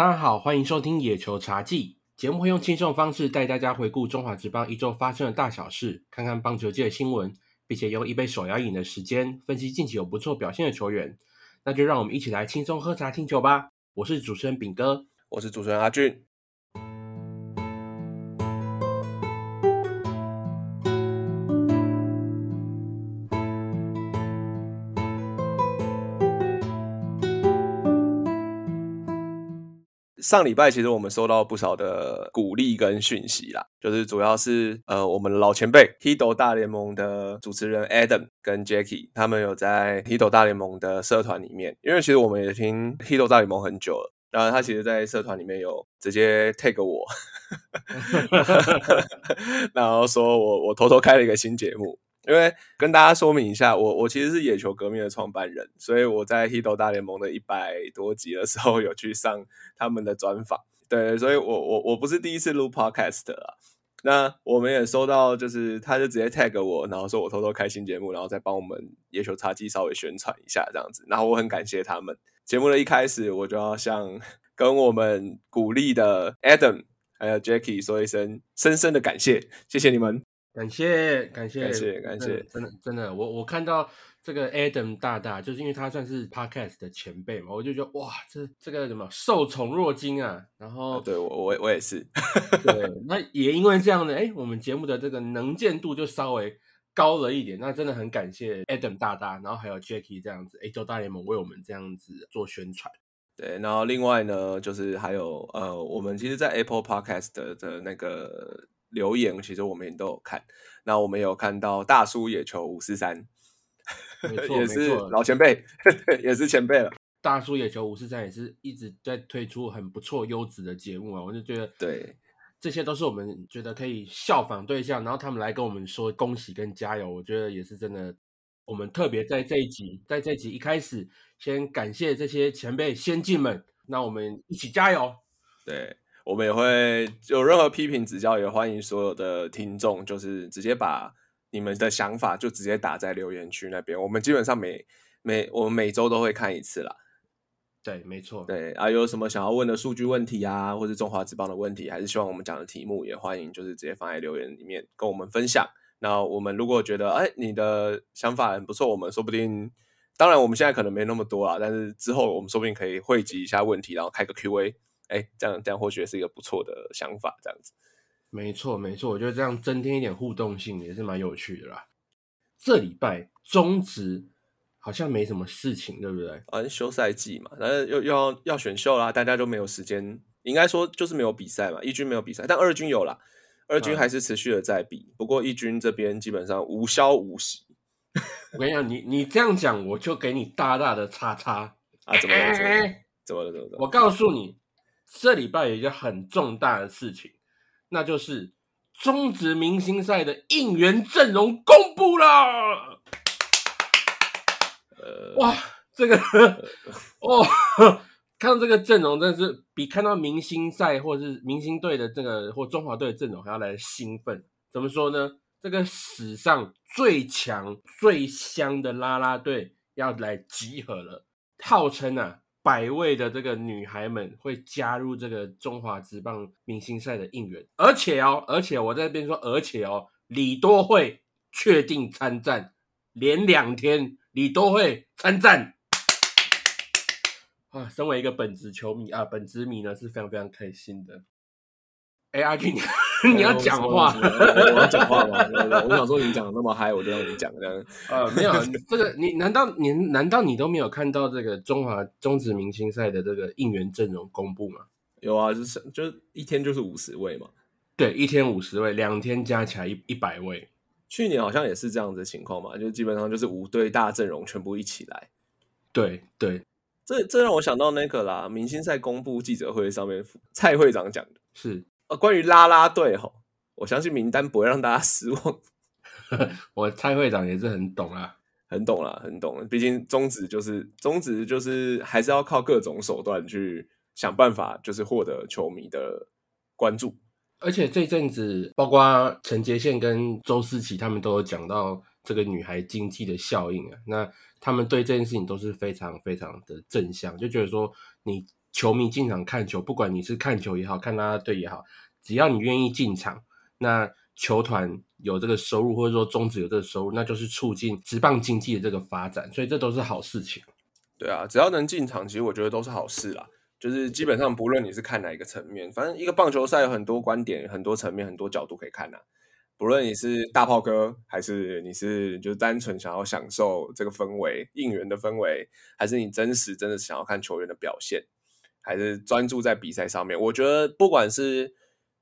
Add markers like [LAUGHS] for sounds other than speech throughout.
大家好，欢迎收听《野球茶记》节目，会用轻松的方式带大家回顾中华职棒一周发生的大小事，看看棒球界的新闻，并且用一杯手摇饮的时间分析近期有不错表现的球员。那就让我们一起来轻松喝茶听球吧。我是主持人炳哥，我是主持人阿俊。上礼拜其实我们收到不少的鼓励跟讯息啦，就是主要是呃我们老前辈 Hido 大联盟的主持人 Adam 跟 Jackie 他们有在 Hido 大联盟的社团里面，因为其实我们也听 Hido 大联盟很久了，然后他其实，在社团里面有直接 take 我，[LAUGHS] 然后说我我偷偷开了一个新节目。因为跟大家说明一下，我我其实是野球革命的创办人，所以我在 Hito 大联盟的一百多集的时候有去上他们的专访。对，所以我我我不是第一次录 Podcast 啊。那我们也收到，就是他就直接 tag 我，然后说我偷偷开新节目，然后再帮我们野球茶几稍微宣传一下这样子。然后我很感谢他们。节目的一开始，我就要向跟我们鼓励的 Adam 还有 Jackie 说一声深深的感谢，谢谢你们。感谢感谢感谢感谢，真的真的，我我看到这个 Adam 大大，就是因为他算是 Podcast 的前辈嘛，我就觉得哇，这这个什么受宠若惊啊。然后对我我我也是，对，那也因为这样呢，哎，我们节目的这个能见度就稍微高了一点。那真的很感谢 Adam 大大，然后还有 Jackie 这样子，A 洲大联盟为我们这样子做宣传。对，然后另外呢，就是还有呃，我们其实，在 Apple Podcast 的那个。留言其实我们也都有看，那我们有看到大叔野球五四三，[LAUGHS] 也是老前辈，[LAUGHS] 也是前辈了。大叔野球五四三也是一直在推出很不错优质的节目啊，我就觉得对，这些都是我们觉得可以效仿对象，然后他们来跟我们说恭喜跟加油，我觉得也是真的。我们特别在这一集，在这一集一开始，先感谢这些前辈先进们，那我们一起加油，对。我们也会有任何批评指教，也欢迎所有的听众，就是直接把你们的想法就直接打在留言区那边。我们基本上每每我们每周都会看一次啦。对，没错。对啊，有什么想要问的数据问题啊，或者中华职棒的问题，还是希望我们讲的题目，也欢迎就是直接放在留言里面跟我们分享。那我们如果觉得哎你的想法很不错，我们说不定，当然我们现在可能没那么多啊，但是之后我们说不定可以汇集一下问题，然后开个 Q&A。哎，这样这样或许也是一个不错的想法，这样子。没错，没错，我觉得这样增添一点互动性也是蛮有趣的啦。这礼拜中职好像没什么事情，对不对？反正休赛季嘛，然后又又要要选秀啦，大家都没有时间，应该说就是没有比赛嘛。一军没有比赛，但二军有啦，二军还是持续的在比。不过一军这边基本上无消无息。[LAUGHS] 我跟你讲，你你这样讲，我就给你大大的叉叉啊！怎么了？怎么了？[LAUGHS] 怎么了？怎么了？我告诉你。这礼拜有一个很重大的事情，那就是中职明星赛的应援阵容公布了。呃，哇，这个哦，看到这个阵容真的是比看到明星赛或者是明星队的这个或中华队的阵容还要来兴奋。怎么说呢？这个史上最强最香的啦啦队要来集合了，号称啊。百位的这个女孩们会加入这个中华职棒明星赛的应援，而且哦，而且我在这边说，而且哦，李多惠确定参战，连两天李多惠参战啊！身为一个本职球迷啊，本职迷呢是非常非常开心的。哎，阿俊。[LAUGHS] 你要讲话，我要讲话吗？我想说你讲的那么嗨，我就让你讲这样。呃，没有，这个你难道你难道你都没有看到这个中华中职明星赛的这个应援阵容公布吗？有啊，就是就一天就是五十位嘛。对，一天五十位，两天加起来一一百位。去年好像也是这样子情况嘛，就基本上就是五队大阵容全部一起来。对对，这这让我想到那个啦，明星赛公布记者会上面蔡会长讲的是。呃，关于拉拉队哈，我相信名单不会让大家失望。[LAUGHS] 我蔡会长也是很懂啊，很懂啦，很懂。毕竟宗旨就是宗旨就是还是要靠各种手段去想办法，就是获得球迷的关注。而且这阵子，包括陈杰宪跟周思琪他们都有讲到这个女孩经济的效应啊。那他们对这件事情都是非常非常的正向，就觉得说你球迷进场看球，不管你是看球也好看啦啦队也好，只要你愿意进场，那球团有这个收入，或者说中职有这个收入，那就是促进职棒经济的这个发展，所以这都是好事情。对啊，只要能进场，其实我觉得都是好事啦。就是基本上不论你是看哪一个层面，反正一个棒球赛有很多观点、很多层面、很多角度可以看呐。不论你是大炮哥，还是你是就单纯想要享受这个氛围、应援的氛围，还是你真实真的想要看球员的表现，还是专注在比赛上面，我觉得不管是，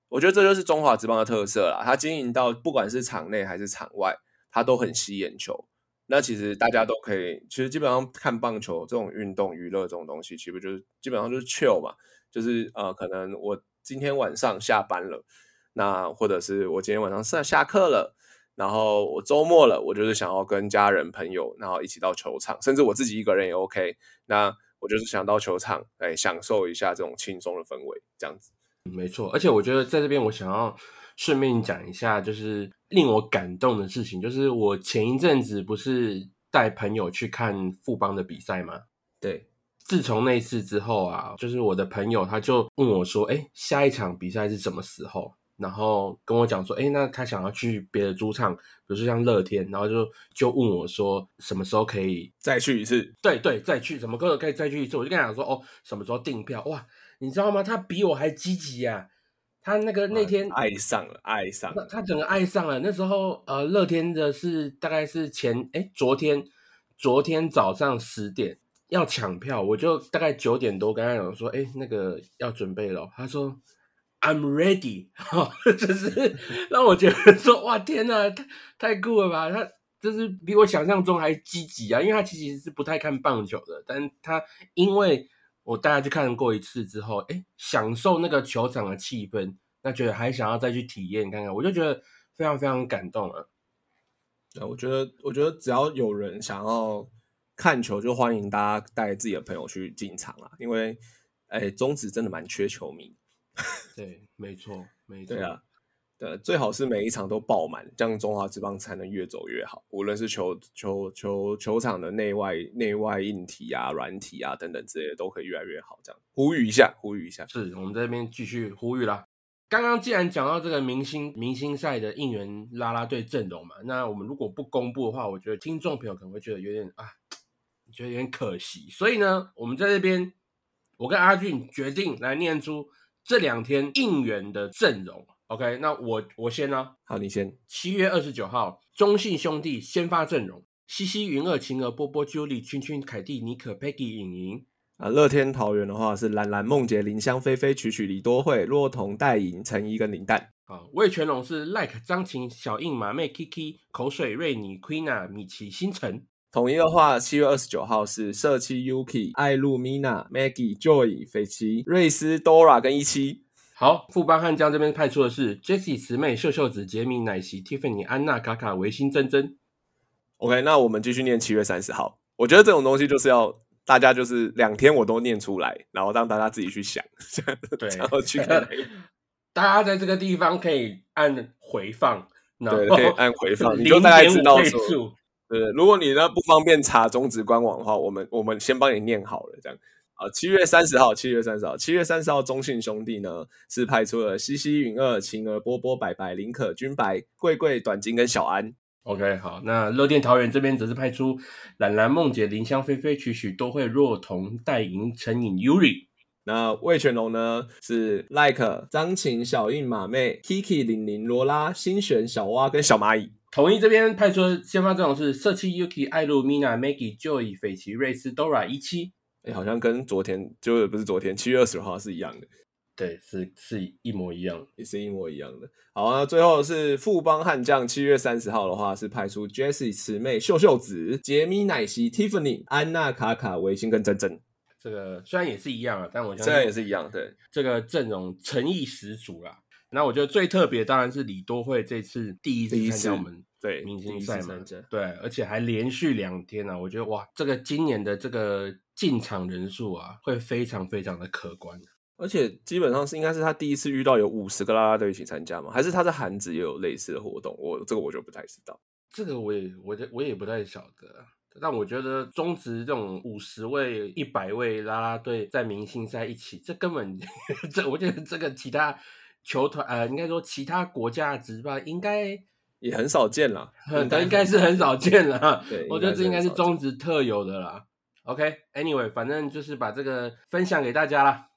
我觉得这就是中华职棒的特色啦。它经营到不管是场内还是场外，它都很吸眼球。那其实大家都可以，其实基本上看棒球这种运动娱乐这种东西，其实就是基本上就是 chill 嘛，就是呃，可能我今天晚上下班了，那或者是我今天晚上下下课了，然后我周末了，我就是想要跟家人朋友，然后一起到球场，甚至我自己一个人也 OK。那我就是想到球场，哎，享受一下这种轻松的氛围，这样子。没错，而且我觉得在这边我想要顺便讲一下，就是令我感动的事情，就是我前一阵子不是带朋友去看富邦的比赛吗？对，自从那次之后啊，就是我的朋友他就问我说：“哎，下一场比赛是什么时候？”然后跟我讲说：“哎，那他想要去别的主场，比如说像乐天，然后就就问我说什么时候可以再去一次？对对，再去什么时候可以再去一次？”我就跟他讲说：“哦，什么时候订票？哇！”你知道吗？他比我还积极呀！他那个那天爱上了，爱上了，他整个爱上了。那时候呃，乐天的是大概是前哎昨天昨天早上十点要抢票，我就大概九点多跟他讲说，哎，那个要准备了。他说 I'm ready，哈，[LAUGHS] 就是让我觉得说哇天哪，太太酷了吧！他就是比我想象中还积极啊，因为他其实是不太看棒球的，但他因为。我大概去看过一次之后，哎，享受那个球场的气氛，那觉得还想要再去体验看看，我就觉得非常非常感动了。对，我觉得，我觉得只要有人想要看球，就欢迎大家带自己的朋友去进场啦。因为，哎，中职真的蛮缺球迷。[LAUGHS] 对，没错，没错。对啊。对，最好是每一场都爆满，这样中华之邦才能越走越好。无论是球球球球场的内外内外硬体啊、软体啊等等之类的，都可以越来越好。这样呼吁一下，呼吁一下。是我们这边继续呼吁啦。刚刚既然讲到这个明星明星赛的应援啦啦队阵容嘛，那我们如果不公布的话，我觉得听众朋友可能会觉得有点啊，觉得有点可惜。所以呢，我们在这边，我跟阿俊决定来念出这两天应援的阵容。OK，那我我先呢。好，你先。七月二十九号，中信兄弟先发阵容：西西、云二、晴儿、波波、Julie、君君、凯蒂、尼可、Peggy、颖颖。啊，乐天桃园的话是兰兰、梦洁、林香、菲菲、曲曲、李多惠、若彤、戴颖、陈怡跟林蛋。啊，魏全龙是 Like、张晴、小印、马妹、Kiki、口水、瑞妮、Queena、米奇、星辰。统一的话，七月二十九号是社七、Yuki、艾露、Mina、Maggie、Joy、斐奇、瑞斯、Dora 跟一七。好，富邦悍将这边派出的是 Jessie、慈妹、秀秀子、杰米、奶昔、Tiffany、安娜、卡卡、维新、珍珍。OK，那我们继续念七月三十号。我觉得这种东西就是要大家就是两天我都念出来，然后让大家自己去想，对，然后去看 [LAUGHS] 大家在这个地方可以按回放，对，可以按回放，[LAUGHS] 你就大概知道说，对，如果你呢不方便查中职官网的话，我们我们先帮你念好了，这样。啊，七月三十号，七月三十号，七月三十号，中信兄弟呢是派出了西西、云二、晴儿、波波、白白、林可、君白、贵贵、短金跟小安。OK，好，那乐电桃园这边则是派出懒懒、梦姐、林香、菲菲、曲曲、都会、若彤、戴莹、陈颖、Yuri。那魏全龙呢是 Like、张晴、小印、马妹、Kiki、玲玲、罗拉、新璇、小蛙跟小蚂蚁。统一这边派出先发阵容是社七、Yuki、艾露、Mina、Maggie、Joy、斐奇、瑞斯、Dora 一七。好像跟昨天就是不是昨天七月二十号是一样的，对，是是一模一样，也是一模一样的。好，那最后是富邦悍将，七月三十号的话是派出 Jessie 慈妹、秀秀子、杰米奶昔、Tiffany、安娜、卡卡、维新跟珍珍。这个虽然也是一样啊，但我虽然也是一样，对，这个阵容诚意十足啦。那我觉得最特别当然是李多惠这次第一次参加我们对明星赛嘛，对，而且还连续两天啊，我觉得哇，这个今年的这个。进场人数啊，会非常非常的可观，而且基本上是应该是他第一次遇到有五十个啦啦队一起参加吗？还是他在韩子也有类似的活动？我这个我就不太知道，这个我也我我也不太晓得。但我觉得中职这种五十位、一百位啦啦队在明星赛一起，这根本 [LAUGHS] 这我觉得这个其他球团呃，应该说其他国家的职棒应该也很少见啦，[LAUGHS] 很应该是很少见了。对，我觉得这应该是中职特有的啦。OK，Anyway，、反正就是把这个分享给大家啦。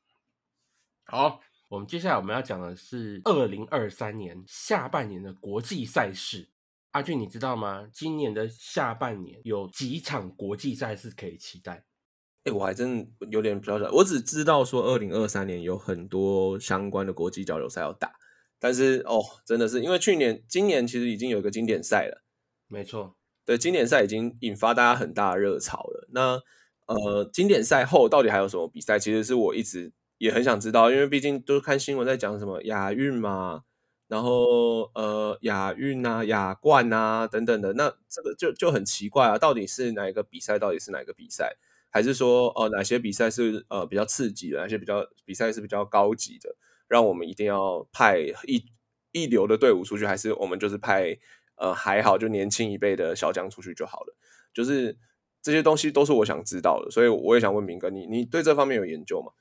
好，我们接下来我们要讲的是二零二三年下半年的国际赛事。阿俊，你知道吗？今年的下半年有几场国际赛事可以期待？哎、我还真有点不晓得，我只知道说二零二三年有很多相关的国际交流赛要打，但是哦，真的是因为去年、今年其实已经有一个经典赛了，没错，对，经典赛已经引发大家很大的热潮了。那呃，经典赛后到底还有什么比赛？其实是我一直也很想知道，因为毕竟都是看新闻在讲什么亚运嘛，然后呃亚运啊、亚冠啊等等的，那这个就就很奇怪啊，到底是哪一个比赛？到底是哪一个比赛？还是说哦、呃哪些比赛是呃比较刺激的，哪些比较比赛是比较高级的，让我们一定要派一一流的队伍出去，还是我们就是派呃还好就年轻一辈的小将出去就好了？就是这些东西都是我想知道的，所以我也想问明哥，你你对这方面有研究吗？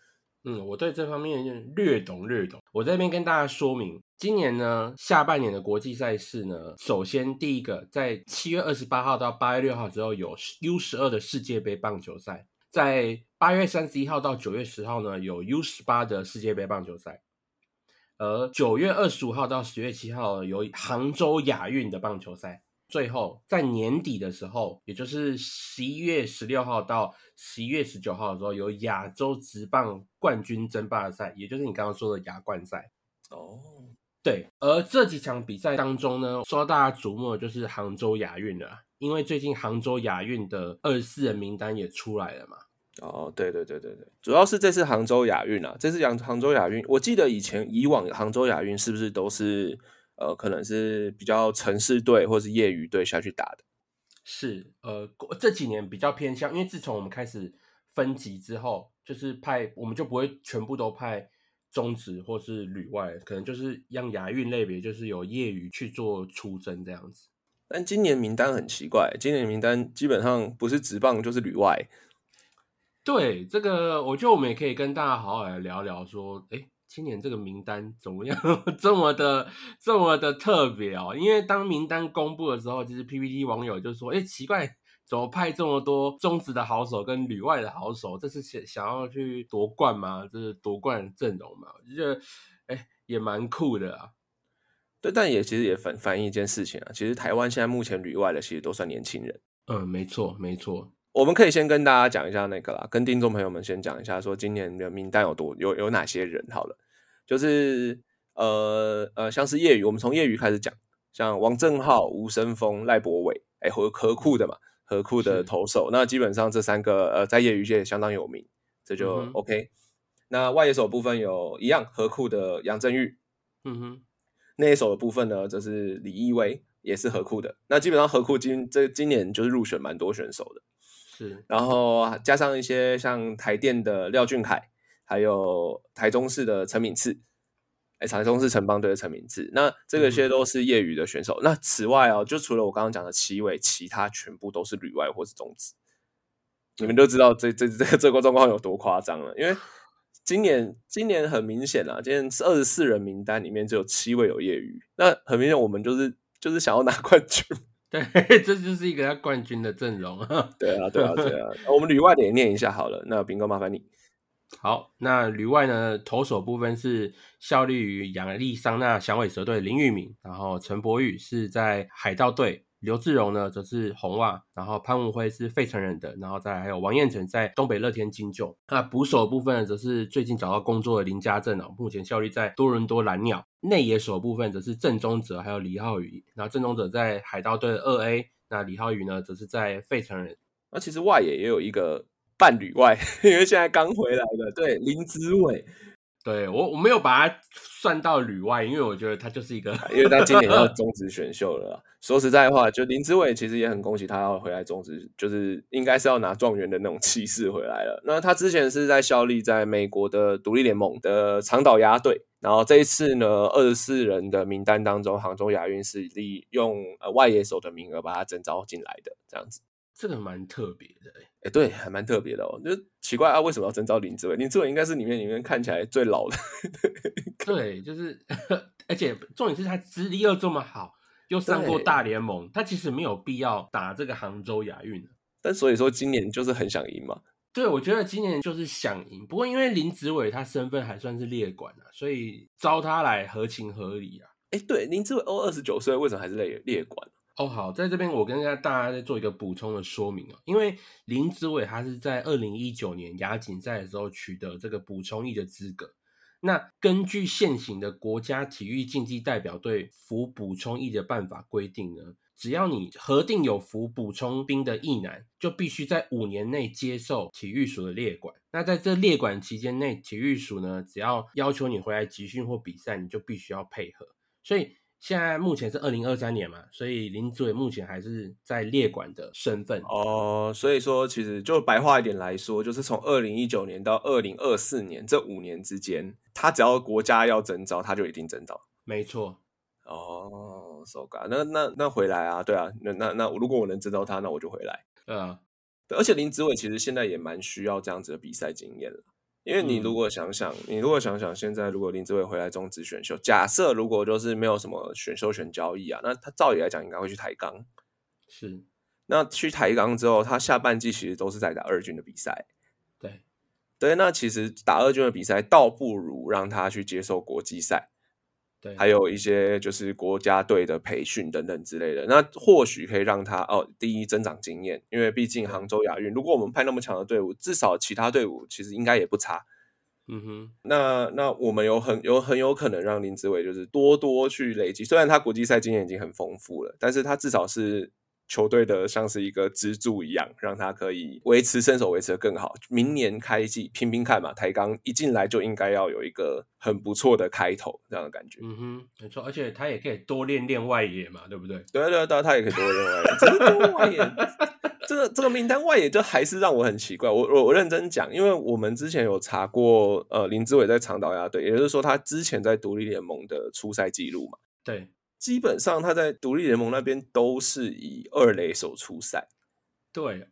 嗯，我对这方面略懂略懂。我这边跟大家说明，今年呢下半年的国际赛事呢，首先第一个在七月二十八号到八月六号之后有 U 十二的世界杯棒球赛，在八月三十一号到九月十号呢有 U 十八的世界杯棒球赛，而九月二十五号到十月七号有杭州亚运的棒球赛。最后，在年底的时候，也就是十一月十六号到十一月十九号的时候，有亚洲职棒冠军争霸赛，也就是你刚刚说的亚冠赛。哦，对，而这几场比赛当中呢，受到大家瞩目的就是杭州亚运了啊，因为最近杭州亚运的二十四人名单也出来了嘛。哦，对对对对对，主要是这次杭州亚运啊，这次杭杭州亚运，我记得以前以往杭州亚运是不是都是呃，可能是比较城市队或是业余队下去打的？是，呃，这几年比较偏向，因为自从我们开始分级之后，就是派我们就不会全部都派中职或是旅外，可能就是让亚运类别就是有业余去做出征这样子。但今年名单很奇怪，今年名单基本上不是直棒就是旅外。对这个，我觉得我们也可以跟大家好好来聊聊，说，哎，今年这个名单怎么样？[LAUGHS] 这么的这么的特别哦？因为当名单公布的时候，其实 PPT 网友就说，哎，奇怪，怎么派这么多中职的好手跟旅外的好手？这是想想要去夺冠吗？这是夺冠的阵容嘛？我就觉得，哎，也蛮酷的啊。对，但也其实也反反映一件事情啊，其实台湾现在目前旅外的其实都算年轻人。嗯，没错，没错。我们可以先跟大家讲一下那个啦，跟听众朋友们先讲一下，说今年的名单有多有有哪些人好了，就是呃呃，像是业余，我们从业余开始讲，像王正浩、吴森峰、赖博伟，哎，和何库的嘛，和库的投手，那基本上这三个呃在业余界相当有名，这就 OK。那外野手部分有一样和库的杨振玉，嗯哼，内野手的部分呢，则是李义威，也是和库的。那基本上和库今这今年就是入选蛮多选手的。是，然后加上一些像台电的廖俊凯，还有台中市的陈敏次，哎，长松是城邦队的陈明志，那这个些都是业余的选手。那此外哦，就除了我刚刚讲的七位，其他全部都是旅外或是中职。你们都知道这这这个 [LAUGHS] 这个状况有多夸张了，因为今年今年很明显啊，今年是二十四人名单里面只有七位有业余，那很明显我们就是就是想要拿 [LAUGHS] 冠军。对，[LAUGHS] 这就是一个要冠军的阵容。对啊，对啊，对啊。我们旅外的也念一下好了。那斌哥麻烦你。好，那旅外呢，投手部分是效力于亚利桑那响尾蛇队林玉敏，然后陈柏宇是在海盗队，刘志荣呢则是红袜，然后潘文辉是费城人的，然后再还有王彦辰在东北乐天金鹫。那捕手部分呢，则是最近找到工作的林家正哦，目前效力在多伦多蓝鸟。内野手部分则是郑宗哲还有李浩宇，然后郑宗哲在海盗队二 A，那李浩宇呢则是在费城人。那其实外野也有一个半旅外，[LAUGHS] 因为现在刚回来的，对林子伟，对我我没有把他算到旅外，因为我觉得他就是一个因为他今年要 [LAUGHS] 终止选秀了。说实在话，就林子伟其实也很恭喜他要回来终止，就是应该是要拿状元的那种气势回来了。那他之前是在效力在美国的独立联盟的长岛鸭队，然后这一次呢，二十四人的名单当中，杭州亚运是利用呃外野手的名额把他征召进来的，这样子。这个蛮特别的哎、哎，对，还蛮特别的哦。就奇怪啊，为什么要征召林志伟？林志伟应该是里面里面看起来最老的。对，就是，而且重点是他资历又这么好，又上过大联盟，他其实没有必要打这个杭州亚运的。但所以说今年就是很想赢嘛。对，我觉得今年就是想赢，不过因为林子伟他身份还算是列管啊，所以招他来合情合理啊。哎，对，林志伟哦，二十九岁，为什么还是列列管？哦，好，在这边我跟大家再做一个补充的说明啊，因为林子伟他是在二零一九年亚锦赛的时候取得这个补充役的资格。那根据现行的国家体育竞技代表队服补充役的办法规定呢，只要你核定有服补充兵的役男，就必须在五年内接受体育署的列管。那在这列管期间内，体育署呢，只要要求你回来集训或比赛，你就必须要配合。所以现在目前是二零二三年嘛，所以林子伟目前还是在列管的身份。哦，所以说其实就白话一点来说，就是从二零一九年到二零二四年这五年之间，他只要国家要征召，他就一定征召。没错，哦，so god，那那那回来啊，对啊，那那那如果我能征召他，那我就回来。对啊，而且林子伟其实现在也蛮需要这样子的比赛经验了，因为你如嗯果想想，你如果想想现在如果林志伟回来终止选秀，假设如果就是没有什么选秀权交易啊，那他照理来讲应该会去台钢。是，那去台钢之后，他下半季其实都是在打二军的比赛。对，对，那其实打二军的比赛，倒不如让他去接受国际赛，对，还有一些就是国家队的培训等等之类的。那或许可以让他哦，第一增长经验，因为毕竟杭州亚运，如果我们派那么强的队伍，至少其他队伍其实应该也不差。嗯哼，那那我们有很有很有可能让林志伟就是多多去累积，虽然他国际赛经验已经很丰富了，但是他至少是球队的像是一个支柱一样，让他可以维持身手维持的更好。明年开季拼拼看嘛，台钢一进来就应该要有一个很不错的开头，这样的感觉。嗯哼，没错，而且他也可以多练练外野嘛，对不对？[LAUGHS] 对啊对啊对啊，他也可以多练外野，外野这个这个名单外野就还是让我很奇怪。我我我认真讲，因为我们之前有查过，呃，林志伟在长岛鸭队，也就是说他之前在独立联盟的出赛记录嘛。对，基本上他在独立联盟那边都是以二垒手出赛，对，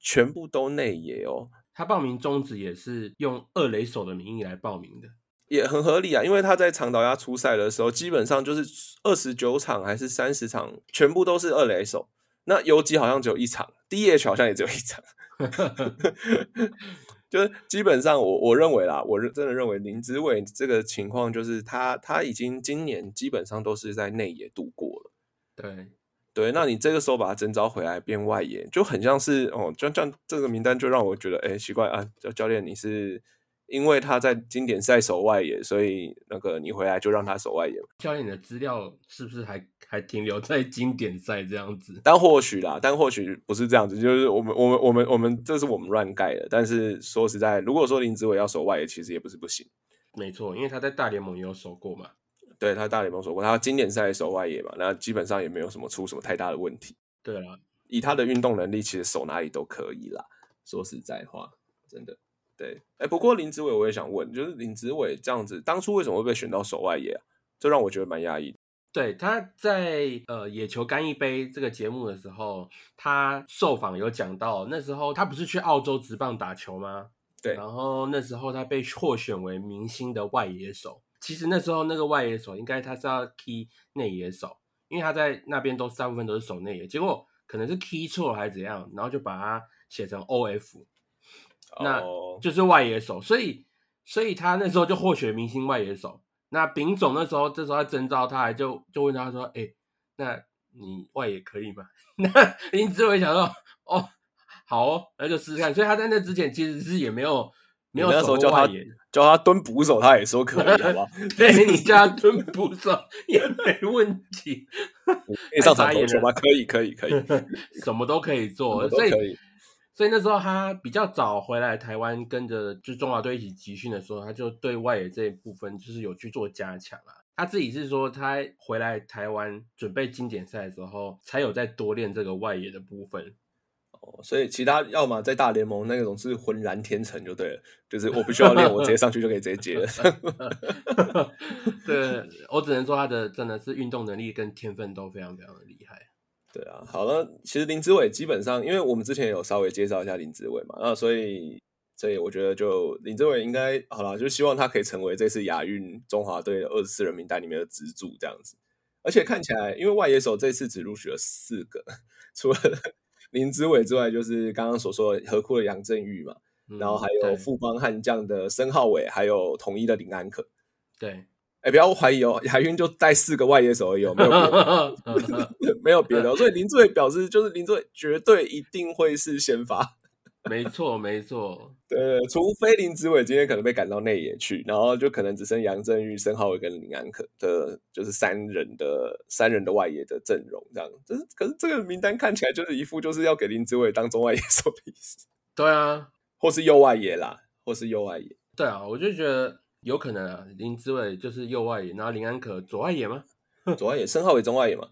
全部都内野哦，他报名宗旨也是用二垒手的名义来报名的。也很合理啊。因为他在长岛鸭出赛的时候，基本上就是二十九场还是三十场，全部都是二垒手。那游击好像只有一场，DH 好像也只有一场，[LAUGHS] 就是基本上我我认为啦，我认真的认为林志伟这个情况就是他他已经今年基本上都是在内野度过了。对，对，那你这个时候把他征召回来变外野，就很像是哦，就这样这个名单就让我觉得，哎，奇怪啊，教教练你是因为他在经典赛守外野，所以那个你回来就让他守外野，教练你的资料是不是还还停留在经典赛这样子？但或许啦，但或许不是这样子，就是我们我们我们我们这是我们乱盖的，但是说实在，如果说林子伟要守外野，其实也不是不行。没错，因为他在大联盟也有守过嘛。对他大联盟守过，他经典赛守外野嘛，那基本上也没有什么出什么太大的问题。对啊，以他的运动能力，其实守哪里都可以啦。说实在话，真的对。哎，不过林子伟我也想问，就是林子伟这样子，当初为什么会被选到守外野啊？这让我觉得蛮压抑的。对，他在呃野球干一杯这个节目的时候，他受访有讲到，那时候他不是去澳洲职棒打球吗？对然后那时候他被获选为明星的外野手。其实那时候那个外野手应该他是要 key 内野手，因为他在那边都大部分都是守内野，结果可能是 key 错了还是怎样，然后就把他写成 OF，那哦，就是外野手，所以所以他那时候就获选明星外野手。那丙总那时候这时候在征召他，还就就问他说：“哎、那你外野可以吗？” [LAUGHS] 那林志伟想说：“哦，好哦，那就试试看。”所以他在那之前其实是也没有没有你那时守候叫他过外野。叫他蹲捕手，他也说可以，好不好？[LAUGHS] 对你叫他蹲捕手也没问题，可以上场太傻眼了投球吗？可以，可以，可以，[LAUGHS] 什么都可以做，所以。所以那时候他比较早回来台湾，跟着就中华队一起集训的时候，他就对外野这一部分就是有去做加强啊。他自己是说，他回来台湾准备经典赛的时候，才有再多练这个外野的部分。哦，所以其他要么在大联盟那种是浑然天成就对了，就是我不需要练，我直接上去就可以直接接了。[LAUGHS] 对，我只能说他的真的是运动能力跟天分都非常非常的厉害。对啊，好了，其实林志伟基本上，因为我们之前有稍微介绍一下林志伟嘛，那所以所以我觉得就林志伟应该好了，就希望他可以成为这次亚运中华队的二十四人名单里面的支柱这样子。而且看起来，因为外野手这次只录取了四个，[LAUGHS] 除了 [LAUGHS] 林志伟之外，就是刚刚所说的何库的杨振宇嘛，然后还有富邦悍将的申浩伟，还有统一的林安可。对。哎，不要怀疑哦，海运就带四个外野手而已，没有没有别的。[LAUGHS] 所以林志伟表示，就是林志伟绝对一定会是先发。没错，没错。对，除非林志伟今天可能被赶到内野去，然后就可能只剩杨振宇、申浩伟跟林安可的，就是三人的三人的外野的阵容这样。就是，可是这个名单看起来就是一副就是要给林志伟当中外野手的意思。对啊，或是右外野啦，或是右外野。对啊，我就觉得。有可能啊，林志伟就是右外野，然后林安可左外野吗？[LAUGHS] 左外野，申浩伟中外野嘛。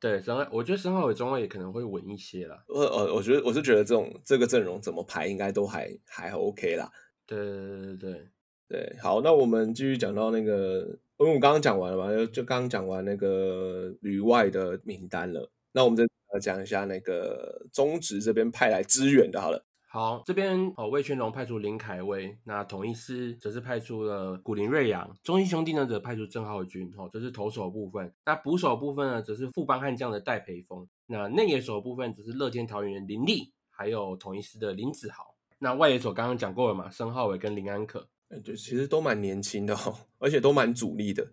对，申浩，我觉得申浩伟中外野可能会稳一些啦。我呃，我觉得我是觉得这种这个阵容怎么排，应该都还还 OK 啦。对对对对对，好，那我们继续讲到那个，因为我们刚刚讲完了嘛，就就刚刚讲完那个旅外的名单了，那我们再讲一下那个中职这边派来支援的，好了。好，这边哦，魏全龙派出林凯威，那统一师则是派出了古林瑞阳，中信兄弟呢则派出郑浩君，哦，这是投手部分。那捕手部分呢，则是富邦悍将的戴培峰。那内野手部分则是乐天桃园林立，还有统一师的林子豪。那外野手刚刚讲过了嘛，申浩伟跟林安可，哎，对，其实都蛮年轻的哦，而且都蛮主力的，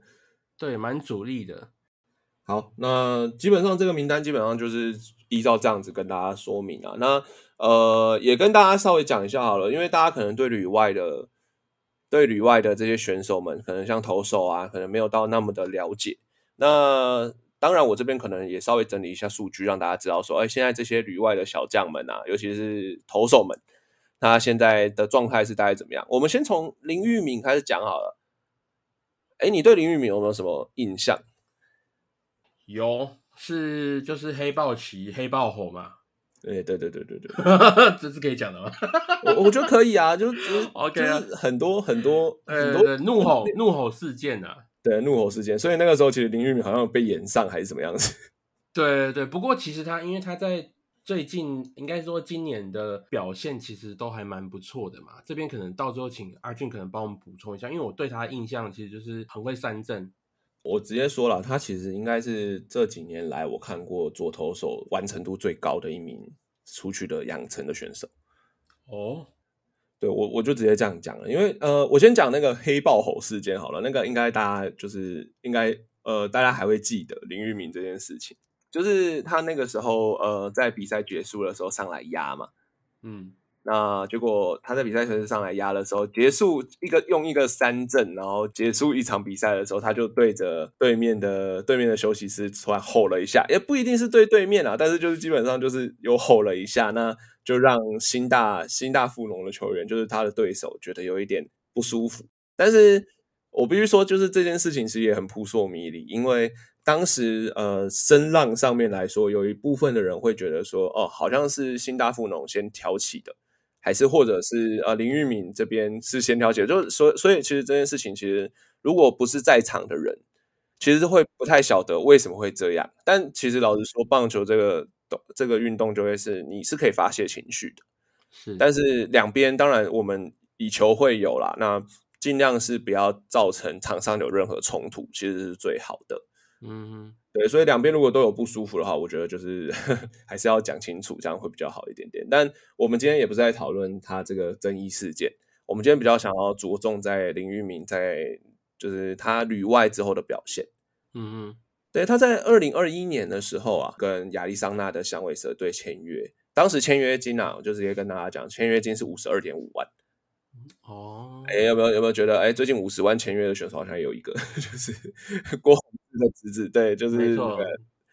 对，蛮主力的。好，那基本上这个名单基本上就是依照这样子跟大家说明啊，那。呃，也跟大家稍微讲一下好了，因为大家可能对旅外的、对旅外的这些选手们，可能像投手啊，可能没有到那么的了解。那当然，我这边可能也稍微整理一下数据，让大家知道说，哎，现在这些旅外的小将们啊，尤其是投手们，他现在的状态是大概怎么样？我们先从林玉敏开始讲好了。哎，你对林玉敏有没有什么印象？有，是就是黑豹旗、黑豹火嘛。对对对对对对，[LAUGHS] 这是可以讲的吗？[LAUGHS] 我我觉得可以啊，就是 [LAUGHS] OK 啊，很多很多很多怒吼怒吼事件啊，对怒吼事件，所以那个时候其实林玉敏好像被延上还是怎么样子。对对对，不过其实他因为他在最近应该说今年的表现其实都还蛮不错的嘛，这边可能到时候请阿俊可能帮我们补充一下，因为我对他的印象其实就是很会三振。我直接说了，他其实应该是这几年来我看过左投手完成度最高的一名出去的养成的选手。哦，对我我就直接这样讲了，因为呃，我先讲那个黑豹吼事件好了，那个应该大家就是应该呃，大家还会记得林玉明这件事情，就是他那个时候呃，在比赛结束的时候上来压嘛，嗯。那结果他在比赛车上来压的时候，结束一个用一个三振，然后结束一场比赛的时候，他就对着对面的对面的休息室突然吼了一下，也不一定是对对面啊，但是就是基本上就是有吼了一下，那就让新大新大富农的球员，就是他的对手觉得有一点不舒服。但是我必须说，就是这件事情其实也很扑朔迷离，因为当时呃声浪上面来说，有一部分的人会觉得说，哦，好像是新大富农先挑起的。还是或者是呃林玉敏这边是先调解，就所所以其实这件事情其实如果不是在场的人，其实会不太晓得为什么会这样。但其实老实说，棒球这个动这个运动就会是你是可以发泄情绪的，是。但是两边当然我们以球会友啦，那尽量是不要造成场上有任何冲突，其实是最好的。嗯。对，所以两边如果都有不舒服的话，我觉得就是 [LAUGHS] 还是要讲清楚，这样会比较好一点点。但我们今天也不是在讨论他这个争议事件，我们今天比较想要着重在林玉明在就是他旅外之后的表现。嗯嗯，对，他在二零二一年的时候啊，跟亚利桑那的响尾蛇队签约，当时签约金啊，我就直接跟大家讲，签约金是五十二点五万。哦，哎，有没有有没有觉得，哎，最近五十万签约的选手好像有一个，[LAUGHS] 就是郭宏志的侄子，对，就是那个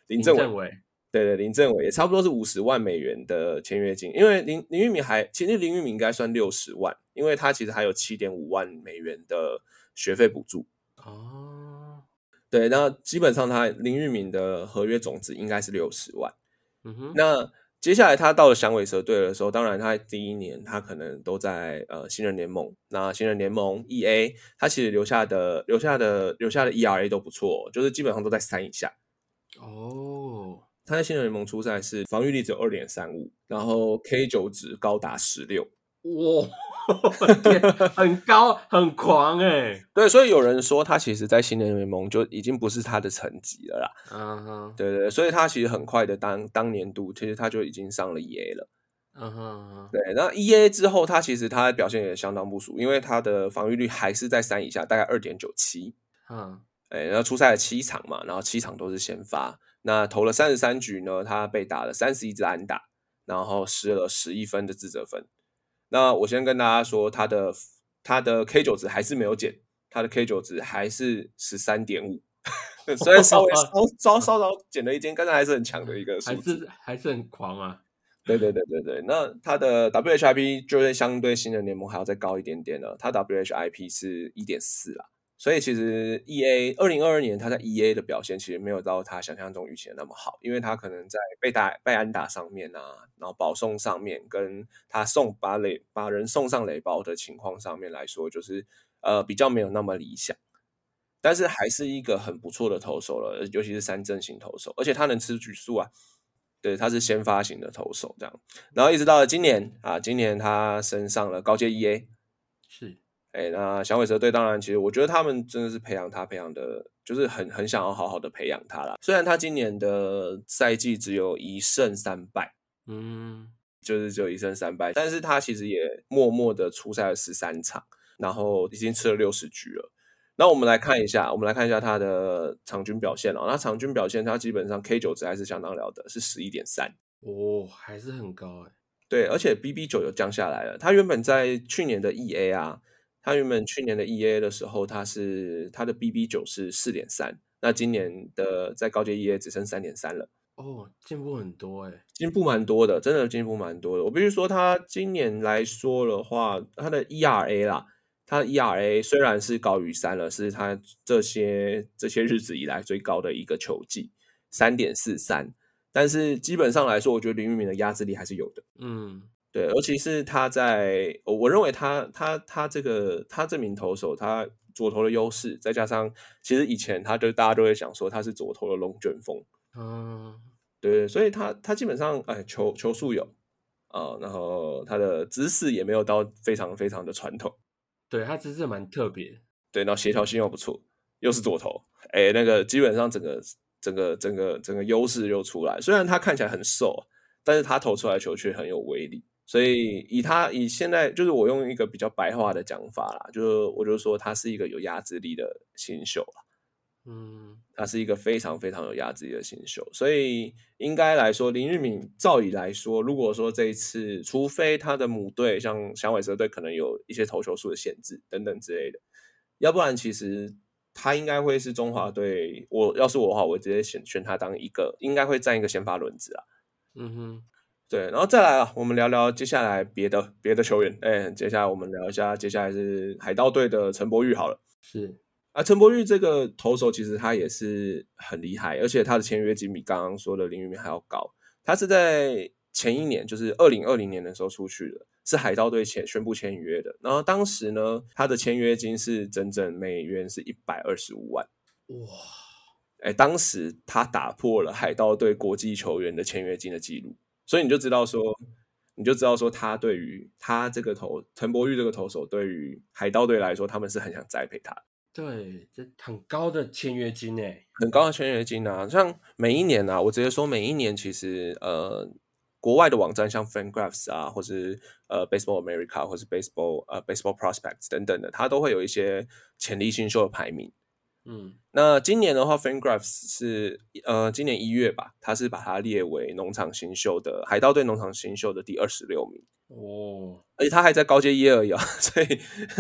林政伟，对对，林政伟也差不多是五十万美元的签约金，因为林林玉明还，其实林玉明应该算六十万，因为他其实还有七点五万美元的学费补助。哦，对，那基本上他林玉明的合约总值应该是六十万。嗯哼，那。接下来他到了响尾蛇队的时候，当然他第一年他可能都在呃新人联盟。那新人联盟 E A，他其实留下的留下的留下的 E R A 都不错，就是基本上都在三以下。哦，他在新人联盟出赛是防御力只有二点三五，然后 K 九值高达十六。哇，天，[LAUGHS] 很高，很狂哎、对，所以有人说他其实，在新人联盟就已经不是他的层级了啦。嗯哼，对对对，所以他其实很快的当当年度，其实他就已经上了 EA 了。嗯哼对，那 EA 之后，他其实他的表现也相当不俗，因为他的防御率还是在三以下，大概二点九七。嗯，哎，然后出赛了七场嘛，然后七场都是先发，那投了三十三局呢，他被打了三十一支安打，然后失了十一分的自责分。那我先跟大家说，它的它的 K 九值还是没有减，它的 K 九值还是十三点五，[LAUGHS] 虽然稍微 [LAUGHS] 稍稍稍稍减了一点，但是还是很强的一个数还。是还是很狂啊。对对对对对，那它的 WHIP 就是相对新人联盟还要再高一点点了，它 WHIP 是一点四啦，所以其实 EA 二零二二年他在 EA 的表现其实没有到他想象中预期的那么好，因为他可能在被打被安打上面啊，然后保送上面，跟他送把垒把人送上垒包的情况上面来说，就是呃比较没有那么理想。但是还是一个很不错的投手了，尤其是三振型投手，而且他能吃局数啊。对，他是先发型的投手这样，然后一直到了今年啊，今年他升上了高阶 EA，是，哎，那响尾蛇队当然，其实我觉得他们真的是培养他，培养的就是很很想要好好的培养他啦。虽然他今年的赛季只有一胜三败，嗯，就是只有一胜三败，但是他其实也默默的出赛了十三场，然后已经吃了六十局了。那我们来看一下，我们来看一下他的场均表现哦。那场均表现，他基本上 K 九值还是相当了得，是十一点三。哦，还是很高哎、对，而且 BB 九有降下来了。他原本在去年的 EA 啊，他原本去年的 EA 的时候，他是他的 BB 九是四点三，那今年的在高阶 EA 只剩三点三了，哦，进步很多哎、进步蛮多的，真的进步蛮多的。我必须说，他今年来说的话，他的 ERA 啦，他的 ERA 虽然是高于三了，是他这些这些日子以来最高的一个球技，三点四三。但是基本上来说，我觉得林玉明的压制力还是有的。嗯，对，尤其是他在，我我认为他他他这个他这名投手，他左投的优势，再加上其实以前他就大家都会想说他是左投的龙卷风，嗯，对，所以他他基本上哎球球速有啊、然后他的姿势也没有到非常非常的传统，对他姿势蛮特别，对，然后协调性又不错，又是左投，哎，那个基本上整个整个整个整个优势又出来。虽然他看起来很瘦，但是他投出来的球却很有威力。所以以他以现在就是我用一个比较白话的讲法啦，就是我就说他是一个有压制力的新秀啦，嗯，他是一个非常非常有压制力的新秀。所以应该来说，林玉敏照理来说，如果说这一次，除非他的母队像响尾蛇队可能有一些投球数的限制等等之类的，要不然其实他应该会是中华队。我要是我的话，我直接选选他当一个，应该会占一个先发轮子啊。嗯哼，对，然后再来啊，我们聊聊接下来别的别的球员。哎，接下来我们聊一下，接下来是海盗队的陈柏宇好了。是，啊，陈柏宇这个投手其实他也是很厉害，而且他的签约金比刚刚说的林玉明还要高。他是在前一年，就是二零二零年的时候出去的，是海盗队签宣布签约的。然后当时呢，他的签约金是整整美元是一百二十五万。哇，哎，当时他打破了海盗队国际球员的签约金的记录，所以你就知道说，你就知道说他对于他这个投陈柏宇这个投手，对于海盗队来说，他们是很想栽培他的。对，这很高的签约金哎，很高的签约金啊，像每一年啊，我直接说每一年其实呃，国外的网站像 FanGraphs 啊，或是呃 Baseball America 或是 Baseball 呃 Baseball Prospects 等等的，它都会有一些潜力新秀的排名。嗯，那今年的话，FanGraphs 是呃今年一月吧，它是把它列为农场新秀的海盗队农场新秀的第二十六名，哦，而且他还在高阶一而已啊，[LAUGHS] 所以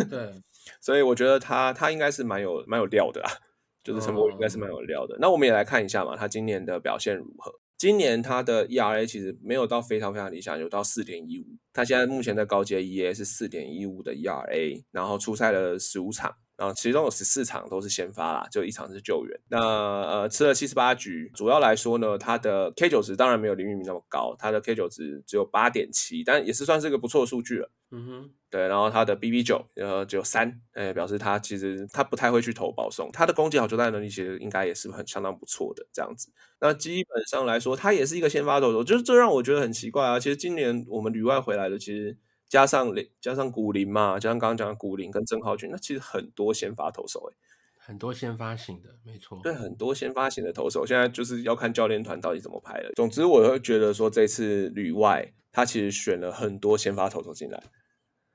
对，[LAUGHS] 所以我觉得他他应该是蛮有蛮有料的啊，[LAUGHS] 就是陈柏宇应该是蛮有料的。那我们也来看一下嘛，他今年的表现如何？今年他的 ERA 其实没有到非常非常理想，有到四点一五。他现在目前在高阶 EA 是四点一五的 ERA，然后出赛了十五场，然后其中有十四场都是先发啦，就一场是救援。那呃吃了七十八局，主要来说呢，他的 K 九值当然没有林玉明那么高，他的 K 九值只有八点七，但也是算是个不错的数据了。嗯哼，对，然后他的 BB 九呃只有三，哎，表示他其实他不太会去投保送，他的攻击好球带能力其实应该也是很相当不错的这样子。那基本上来说，他也是一个先发投手，就是这让我觉得很奇怪啊。其实今年我们旅外回来的，其实加上加上古林嘛，加上刚刚讲的古林跟郑浩群，那其实很多先发投手哎，很多先发型的，没错。对，很多先发型的投手，现在就是要看教练团到底怎么排了。总之，我会觉得说这次旅外他其实选了很多先发投手进来。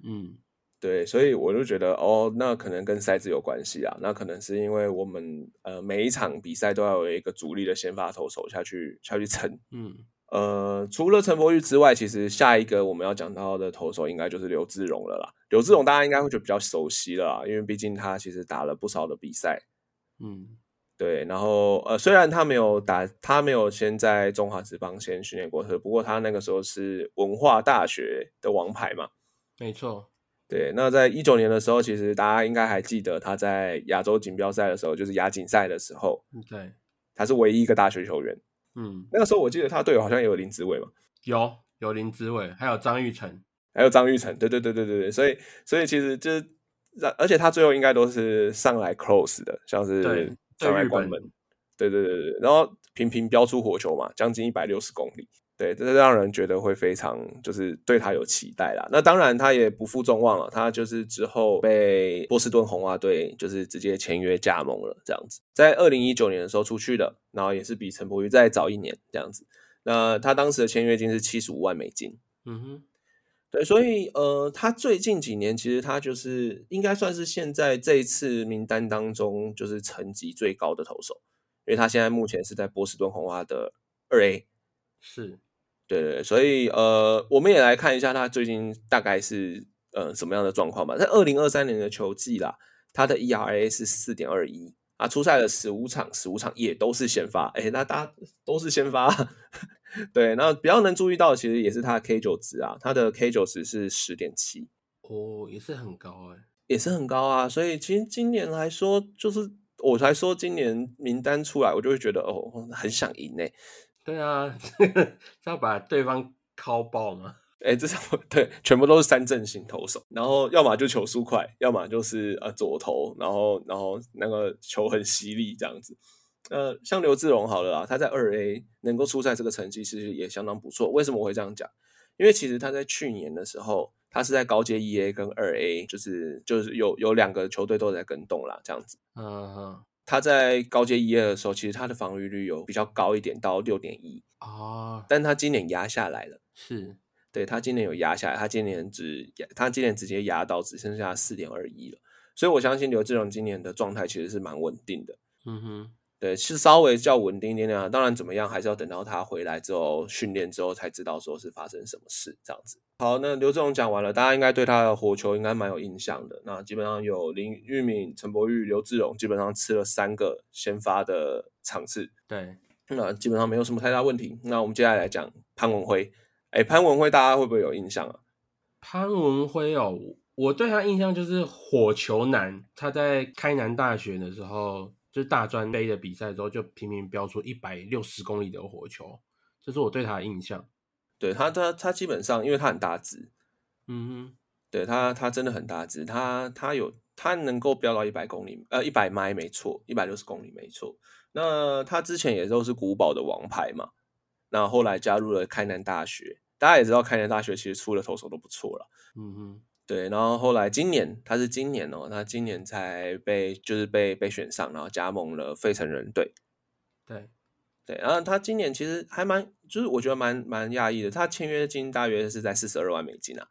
嗯，对，所以我就觉得哦，那可能跟赛制有关系啊。那可能是因为我们呃每一场比赛都要有一个主力的先发投手下去下去撑。嗯，呃，除了陈柏宇之外，其实下一个我们要讲到的投手应该就是刘志荣了啦。刘志荣大家应该会觉得比较熟悉了啦，因为毕竟他其实打了不少的比赛。嗯，对，然后呃，虽然他没有打，他没有先在中华职棒先训练过，不过他那个时候是文化大学的王牌嘛。没错，对。那在一九年的时候，其实大家应该还记得他在亚洲锦标赛的时候，就是亚锦赛的时候，对，他是唯一一个大学球员。嗯，那个时候我记得他队友好像也有林子伟嘛，有有林子伟，还有张玉成，还有张玉成。对对对对对对，所以所以其实就是，而且他最后应该都是上来 close 的，像是上来关门。对对对对，然后频频飙出火球嘛，将近一百六十公里。对，这是让人觉得会非常就是对他有期待啦。那当然他也不负众望了，他就是之后被波士顿红袜队就是直接签约加盟了，这样子。在二零一九年的时候出去的，然后也是比陈柏宇再早一年这样子。那他当时的签约金是七十五万美金。嗯哼，对，所以呃，他最近几年其实他就是应该算是现在这一次名单当中就是成绩最高的投手，因为他现在目前是在波士顿红袜的二 A。是。对对，所以呃，我们也来看一下他最近大概是呃什么样的状况吧。在二零二三年的球季啦，他的 ERA 是四点二一啊，出赛了十五场，十五场也都是先发，哎，那大家都是先发。[LAUGHS] 对，那比较能注意到，其实也是他的 K 九值啊，他的 K 九值是十点七，哦，也是很高哎，也是很高啊。所以其实今年来说，就是我才说今年名单出来，我就会觉得哦，很想赢哎。对啊，是 [LAUGHS] 要把对方敲爆吗？哎，这是 [LAUGHS] 对，全部都是三阵型投手，然后要么就球速快，要么就是呃左投，然后然后那个球很犀利这样子。呃，像刘志荣好了啊，他在二 A 能够出赛这个成绩其实也相当不错。为什么我会这样讲？因为其实他在去年的时候，他是在高阶一 A 跟二 A，就是就是有有两个球队都在跟动啦，这样子。嗯嗯。他在高阶一二的时候，其实他的防御率有比较高一点，到六点一啊。但他今年压下来了，是对他今年有压下来，他今年只他今年直接压到只剩下四点二一了。所以我相信刘志荣今年的状态其实是蛮稳定的。嗯哼。对，是稍微较稳定一点点啊。当然，怎么样还是要等到他回来之后训练之后才知道说是发生什么事这样子。好，那刘志荣讲完了，大家应该对他的火球应该蛮有印象的。那基本上有林玉敏、陈柏宇、刘志荣，基本上吃了三个先发的场次。对，那基本上没有什么太大问题。那我们接下来讲潘文辉。哎，潘文辉大家会不会有印象啊？潘文辉哦，我对他印象就是火球男。他在开南大学的时候。就是大专杯的比赛之后，就频频飙出一百六十公里的火球，这是我对他的印象。对他，他他基本上，因为他很大只，嗯哼，对他，他真的很大只，他他有他能够飙到一百公里，呃，一百迈没错，一百六十公里没错。那他之前也都是古堡的王牌嘛，那后来加入了开南大学，大家也知道开南大学其实出的投手都不错了，嗯哼。对，然后后来今年他是今年哦，他今年才被就是被被选上，然后加盟了费城人队。对，对，然后他今年其实还蛮，就是我觉得蛮蛮讶异的，他签约金大约是在四十二万美金啊。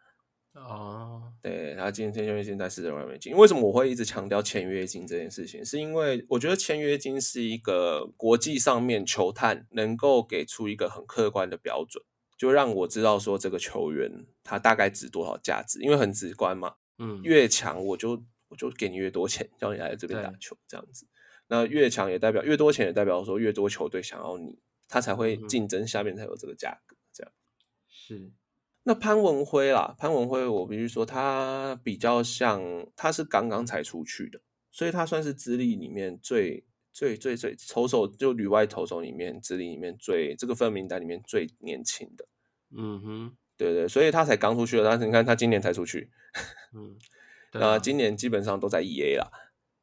哦，对，他今年签约金在四十二万美金。为什么我会一直强调签约金这件事情？是因为我觉得签约金是一个国际上面球探能够给出一个很客观的标准。就让我知道说这个球员他大概值多少价值，因为很直观嘛。嗯，越强我就我就给你越多钱，叫你来这边打球这样子。那越强也代表越多钱，也代表说越多球队想要你，他才会竞争，下面才有这个价格。这样是。那潘文辉啦，潘文辉，我必须说他比较像，他是刚刚才出去的。所以他算是资历里面最最最最投手就旅外投手里面资历里面最这个分名单里面最年轻的。嗯哼，对对，所以他才刚出去了，但是你看他今年才出去，嗯，[LAUGHS] 那今年基本上都在 E A 啦，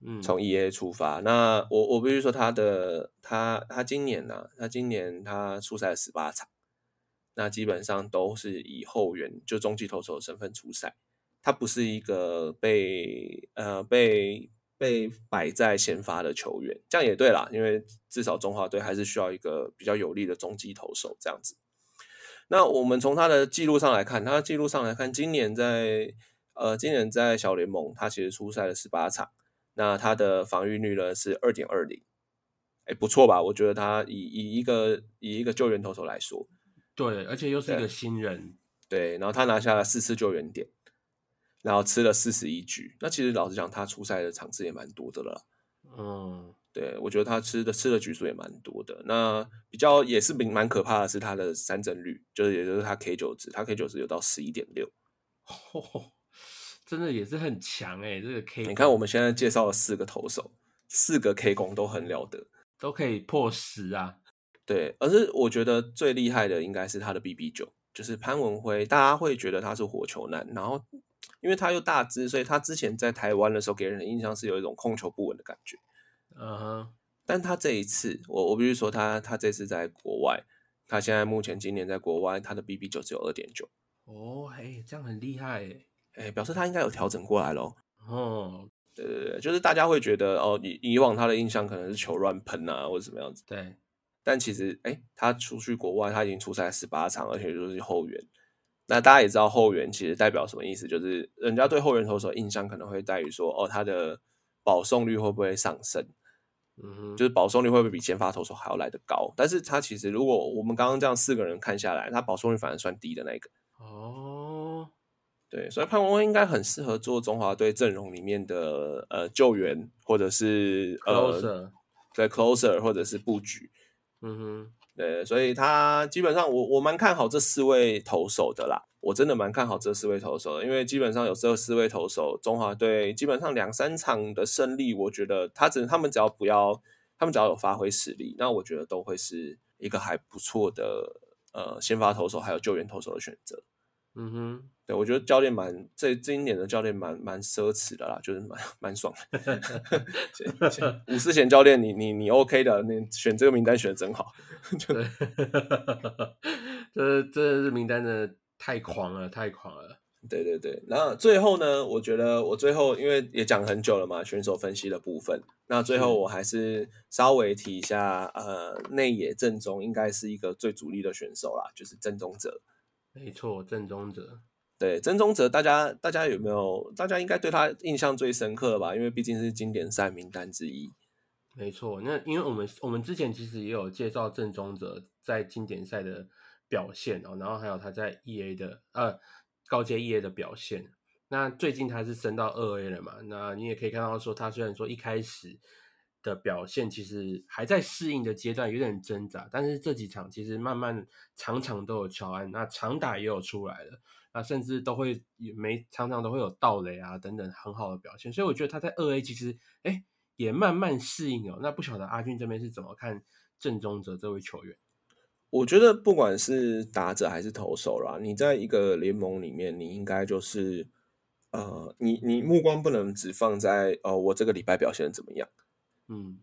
嗯从 E A 出发。那我我必须说他的他他今年呢、他今年他出赛了十八场，那基本上都是以后援就中继投手的身份出赛，他不是一个被呃被被摆在先发的球员，这样也对啦，因为至少中华队还是需要一个比较有力的中继投手这样子。那我们从他的记录上来看，他的记录上来看，今年在呃，今年在小联盟，他其实出赛了十八场，那他的防御率呢是二点二零，哎，不错吧？我觉得他以以一个以一个救援投手来说，对，而且又是一个新人，对，然后他拿下了四次救援点，然后吃了四十一局，那其实老实讲，他出赛的场次也蛮多的了啦。嗯，对，我觉得他吃的吃的局数也蛮多的。那比较也是蛮蛮可怕的是他的三振率，就是也就是他 K 九值，他 K 九值有到十一点六。真的也是很强哎、这个 K，你看我们现在介绍了四个投手，四个 K 攻都很了得。都可以破十啊，对，而是我觉得最厉害的应该是他的 BB 九，就是潘文辉，大家会觉得他是火球男，然后因为他又大只，所以他之前在台湾的时候给人的印象是有一种控球不稳的感觉。嗯哼，但他这一次，我我必须说他他这次在国外，他现在目前今年在国外，他的 BB 九只有二点九，哦，嘿，这样很厉害哎，哎，表示他应该有调整过来咯。哦，对对对，就是大家会觉得哦，以以往他的印象可能是球乱喷啊，或者什么样子。对，但其实，哎，他出去国外，他已经出赛十八场，而且就是后援。那大家也知道后援其实代表什么意思，就是人家对后援投手印象可能会在于说，哦，他的保送率会不会上升，嗯，就是保送率会不会比先发投手还要来得高？但是他其实如果我们刚刚这样四个人看下来，他保送率反而算低的那一个。哦，对，所以潘文辉应该很适合做中华队阵容里面的呃救援，或者是呃对 closer 或者是布局。嗯哼，对，所以他基本上我我蛮看好这四位投手的啦，我真的蛮看好这四位投手的，因为基本上有这四位投手，中华队基本上两三场的胜利，我觉得他只他们只要不要，他们只要有发挥实力，那我觉得都会是一个还不错的呃先发投手还有救援投手的选择。嗯哼，对，我觉得教练蛮这今年的教练蛮蛮奢侈的啦，就是蛮蛮爽的。贤贤吴思贤教练，你你你 OK 的，你选这个名单选的真好。[LAUGHS] 对，[LAUGHS] 这这是名单真的太狂了，太狂了。对对对，那最后呢，我觉得我最后因为也讲很久了嘛，选手分析的部分，那最后我还是稍微提一下，呃，内野正中应该是一个最主力的选手啦，就是正宗者。没错，正宗者。对，曾宗哲，大家大家有没有？大家应该对他印象最深刻吧？因为毕竟是经典赛名单之一。没错，那因为我们我们之前其实也有介绍郑宗泽在经典赛的表现哦，然后还有他在 E A 的呃高阶 E A 的表现。那最近他是升到二 A 了嘛？那你也可以看到说，他虽然说一开始的表现其实还在适应的阶段，有点挣扎，但是这几场其实慢慢场场都有乔安，那长打也有出来了，那甚至都会也没常常都会有盗垒啊等等很好的表现，所以我觉得他在二 A 其实哎也慢慢适应哦。那不晓得阿俊这边是怎么看郑宗哲这位球员？我觉得不管是打者还是投手啦，你在一个联盟里面，你应该就是呃，你你目光不能只放在呃我这个礼拜表现得怎么样。嗯，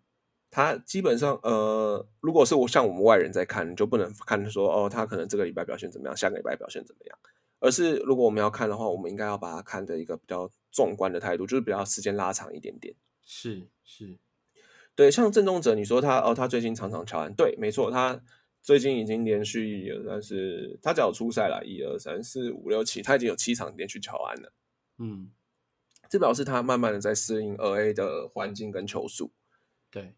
他基本上呃，如果是我像我们外人在看，你就不能看说哦，他可能这个礼拜表现怎么样，下个礼拜表现怎么样，而是如果我们要看的话，我们应该要把它看的一个比较纵观的态度，就是比较时间拉长一点点。是是，对，像郑宗哲，你说他哦，他最近常常乔安，对，没错，他最近已经连续一二三四，他只要出赛了，一二三四五六七，他已经有七场连续乔安了，嗯，这表示他慢慢的在适应二 A 的环境跟球速。对，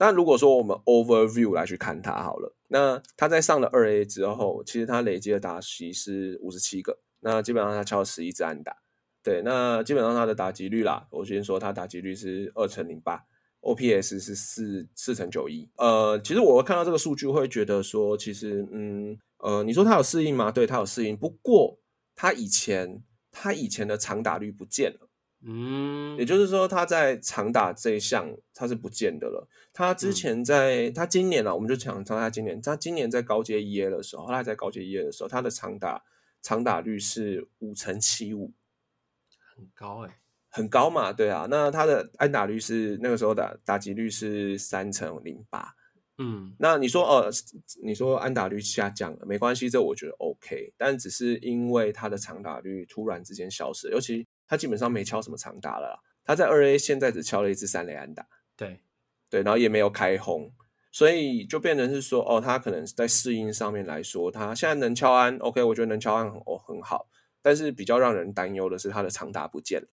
那如果说我们 overview 来去看他好了，那他在上了二 A 之后，其实他累积的打席是五十七个，那基本上他敲十一支安打，对，那基本上他的打击率啦，我先说他打击率是二乘零八，OPS 是四四乘九一。呃，其实我看到这个数据会觉得说，其实嗯呃，你说他有适应吗？对他有适应，不过他以前他以前的长打率不见了。嗯，也就是说，他在长打这一项他是不见的了。他之前在，他今年啊，我们就讲他今年，他今年在高阶一 A 的时候，他在高阶一 A 的时候，他的长打长打率是五成七五，很高哎、很高嘛，对啊。那他的安打率是那个时候打打击率是三成零八。嗯那你说呃，你说安打率下降了，没关系，这我觉得 OK，但只是因为他的长打率突然之间消失，尤其他基本上没敲什么长打了啦，他在二 A 现在只敲了一支三垒安打，对，对，然后也没有开轰，所以就变成是说，哦，他可能在适应上面来说，他现在能敲安，OK，我觉得能敲安很哦很好，但是比较让人担忧的是他的长打不见了。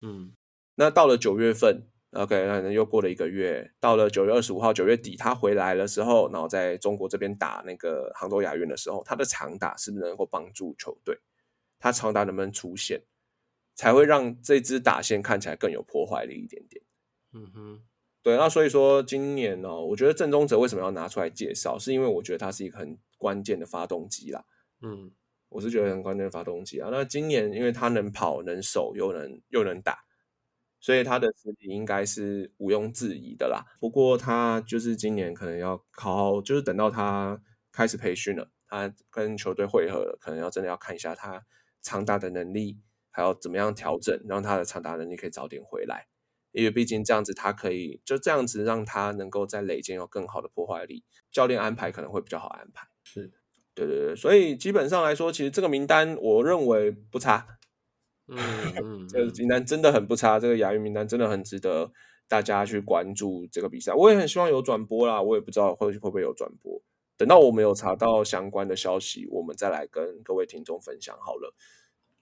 嗯。那到了九月份，OK，那可能又过了一个月，到了九月二十五号，九月底他回来的时候，然后在中国这边打那个杭州亚运的时候，他的长打是不是能够帮助球队？他长打能不能出现，才会让这支打线看起来更有破坏力一点点？嗯哼，对，那所以说今年呢、我觉得郑宗哲为什么要拿出来介绍，是因为我觉得他是一个很关键的发动机啦。嗯我是觉得很关键的发动机啊。那今年因为他能跑、能守又能又能打，所以他的实力应该是毋庸置疑的啦。不过他就是今年可能要好好，就是等到他开始培训了，他跟球队会合了，可能要真的要看一下他长打的能力，还要怎么样调整，让他的长达能力可以早点回来。因为毕竟这样子，他可以就这样子让他能够在垒间有更好的破坏力，教练安排可能会比较好安排。是，对对对，所以基本上来说，其实这个名单我认为不差，嗯嗯这个嗯名单真的很不差，这个亚运名单真的很值得大家去关注这个比赛。我也很希望有转播啦，我也不知道会会不会有转播。等到我们有查到相关的消息，我们再来跟各位听众分享好了。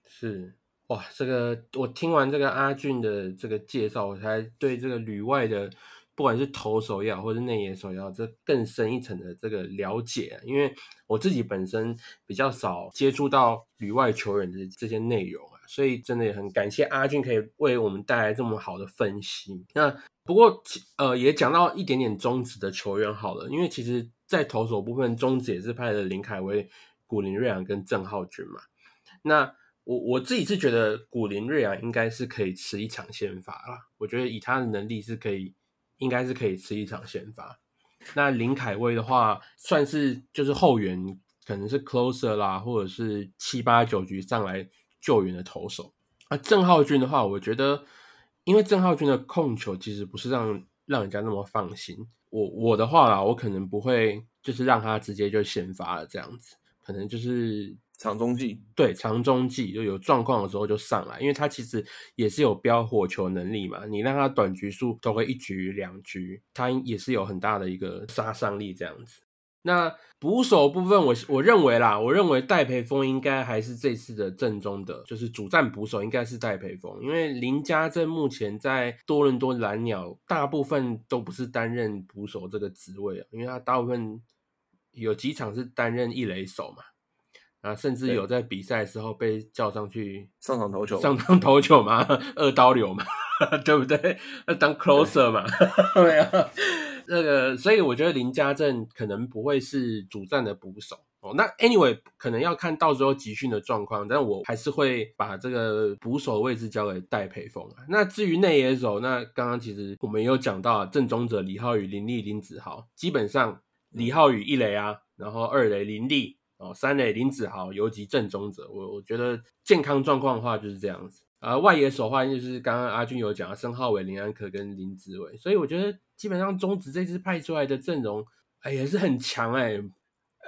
是。哇，这个我听完这个阿俊的这个介绍，我才对这个旅外的不管是投手也好，或是内野手也好，这更深一层的这个了解。因为我自己本身比较少接触到旅外球员的这些内容啊，所以真的也很感谢阿俊可以为我们带来这么好的分析。那不过呃也讲到一点点中职的球员好了，因为其实在投手部分，中职也是派了林凯威、古林瑞阳跟郑浩君嘛。那我我自己是觉得古林瑞阳应该是可以吃一场先发啦，我觉得以他的能力是可以，应该是可以吃一场先发。那林凯威的话，算是就是后援，可能是 closer 啦，或者是七八九局上来救援的投手。啊，郑浩君的话，我觉得，因为郑浩君的控球其实不是让让人家那么放心。我我的话啦，我可能不会就是让他直接就先发了这样子，可能就是长中继，对长中继就有状况的时候就上来，因为他其实也是有飙火球能力嘛。你让他短局数投个一局两局，他也是有很大的一个杀伤力这样子。那捕手部分我，我认为啦，我认为戴培峰应该还是这次的正宗的，就是主战捕手应该是戴培峰，因为林家正目前在多伦多蓝鸟大部分都不是担任捕手这个职位啊，因为他大部分有几场是担任一垒手嘛，啊，甚至有在比赛的时候被叫上去上场投球，上场投球嘛，二刀流嘛，[LAUGHS] 对不对？那当 closer 嘛，[LAUGHS] 对啊，[LAUGHS] 那个，所以我觉得林家正可能不会是主战的捕手哦。那 anyway，可能要看到时候集训的状况，但我还是会把这个捕手位置交给戴培峰啊。那至于内野手，那刚刚其实我们有讲到正宗者李浩宇、林立、林子豪，基本上李浩宇一垒啊，然后二垒林立。哦，三垒林子豪游击正宗者，我我觉得健康状况的话就是这样子。呃，外野手的话就是刚刚阿军有讲啊，申浩伟、林安可跟林子伟，所以我觉得基本上中职这次派出来的阵容，哎也是很强哎、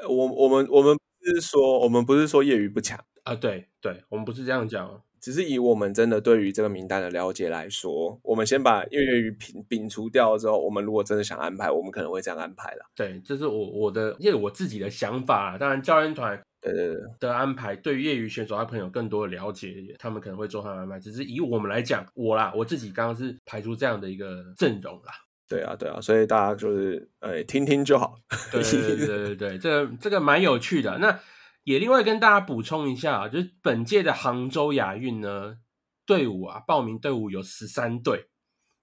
呃我我们我们不是说我们不是说业余不强，啊，对对，我们不是这样讲哦，只是以我们真的对于这个名单的了解来说，我们先把业余摒摒除掉之后，我们如果真的想安排，我们可能会这样安排了。对，这是我我的，因为我自己的想法啦。当然，教练团对对对，的安排对于业余选手他朋友更多的了解，他们可能会做他的安排。只是以我们来讲，我啦，我自己刚刚是排出这样的一个阵容啦。对啊对啊，所以大家就是呃听听就好。对对对对对，这个这个蛮有趣的。那也另外跟大家补充一下啊，就是本届的杭州亚运呢，队伍啊，报名队伍有十三队，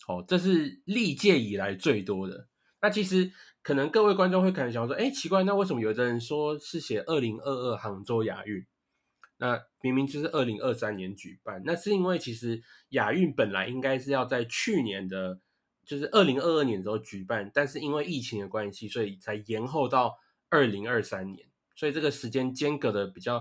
哦，这是历届以来最多的。那其实可能各位观众会可能想说，哎，奇怪，那为什么有的人说是写二零二二杭州亚运？那明明就是二零二三年举办，那是因为其实亚运本来应该是要在去年的，就是二零二二年的时候举办，但是因为疫情的关系，所以才延后到二零二三年，所以这个时间间隔的比较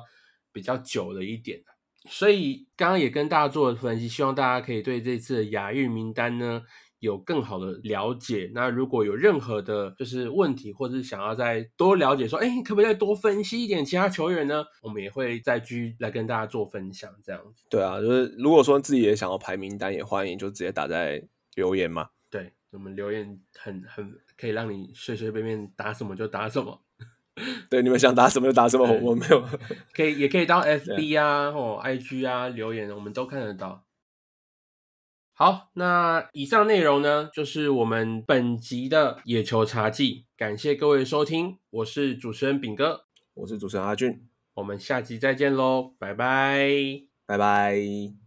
比较久了一点所以刚刚也跟大家做了分析，希望大家可以对这次的亚运名单呢。有更好的了解。那如果有任何的，就是问题，或者是想要再多了解，说，哎，可不可以再多分析一点其他球员呢？我们也会再继续来跟大家做分享，这样子。对啊，就是如果说自己也想要排名单，也欢迎就直接打在留言嘛。对，我们留言很很可以让你随随便便打什么就打什么。[LAUGHS] 对，你们想打什么就打什么，我没有。[LAUGHS] 可以，也可以到 FB 啊或 IG 啊留言，我们都看得到。好，那以上内容呢，就是我们本集的野球茶记，感谢各位收听，我是主持人炳哥，我是主持人阿俊，我们下集再见喽，拜拜，拜拜。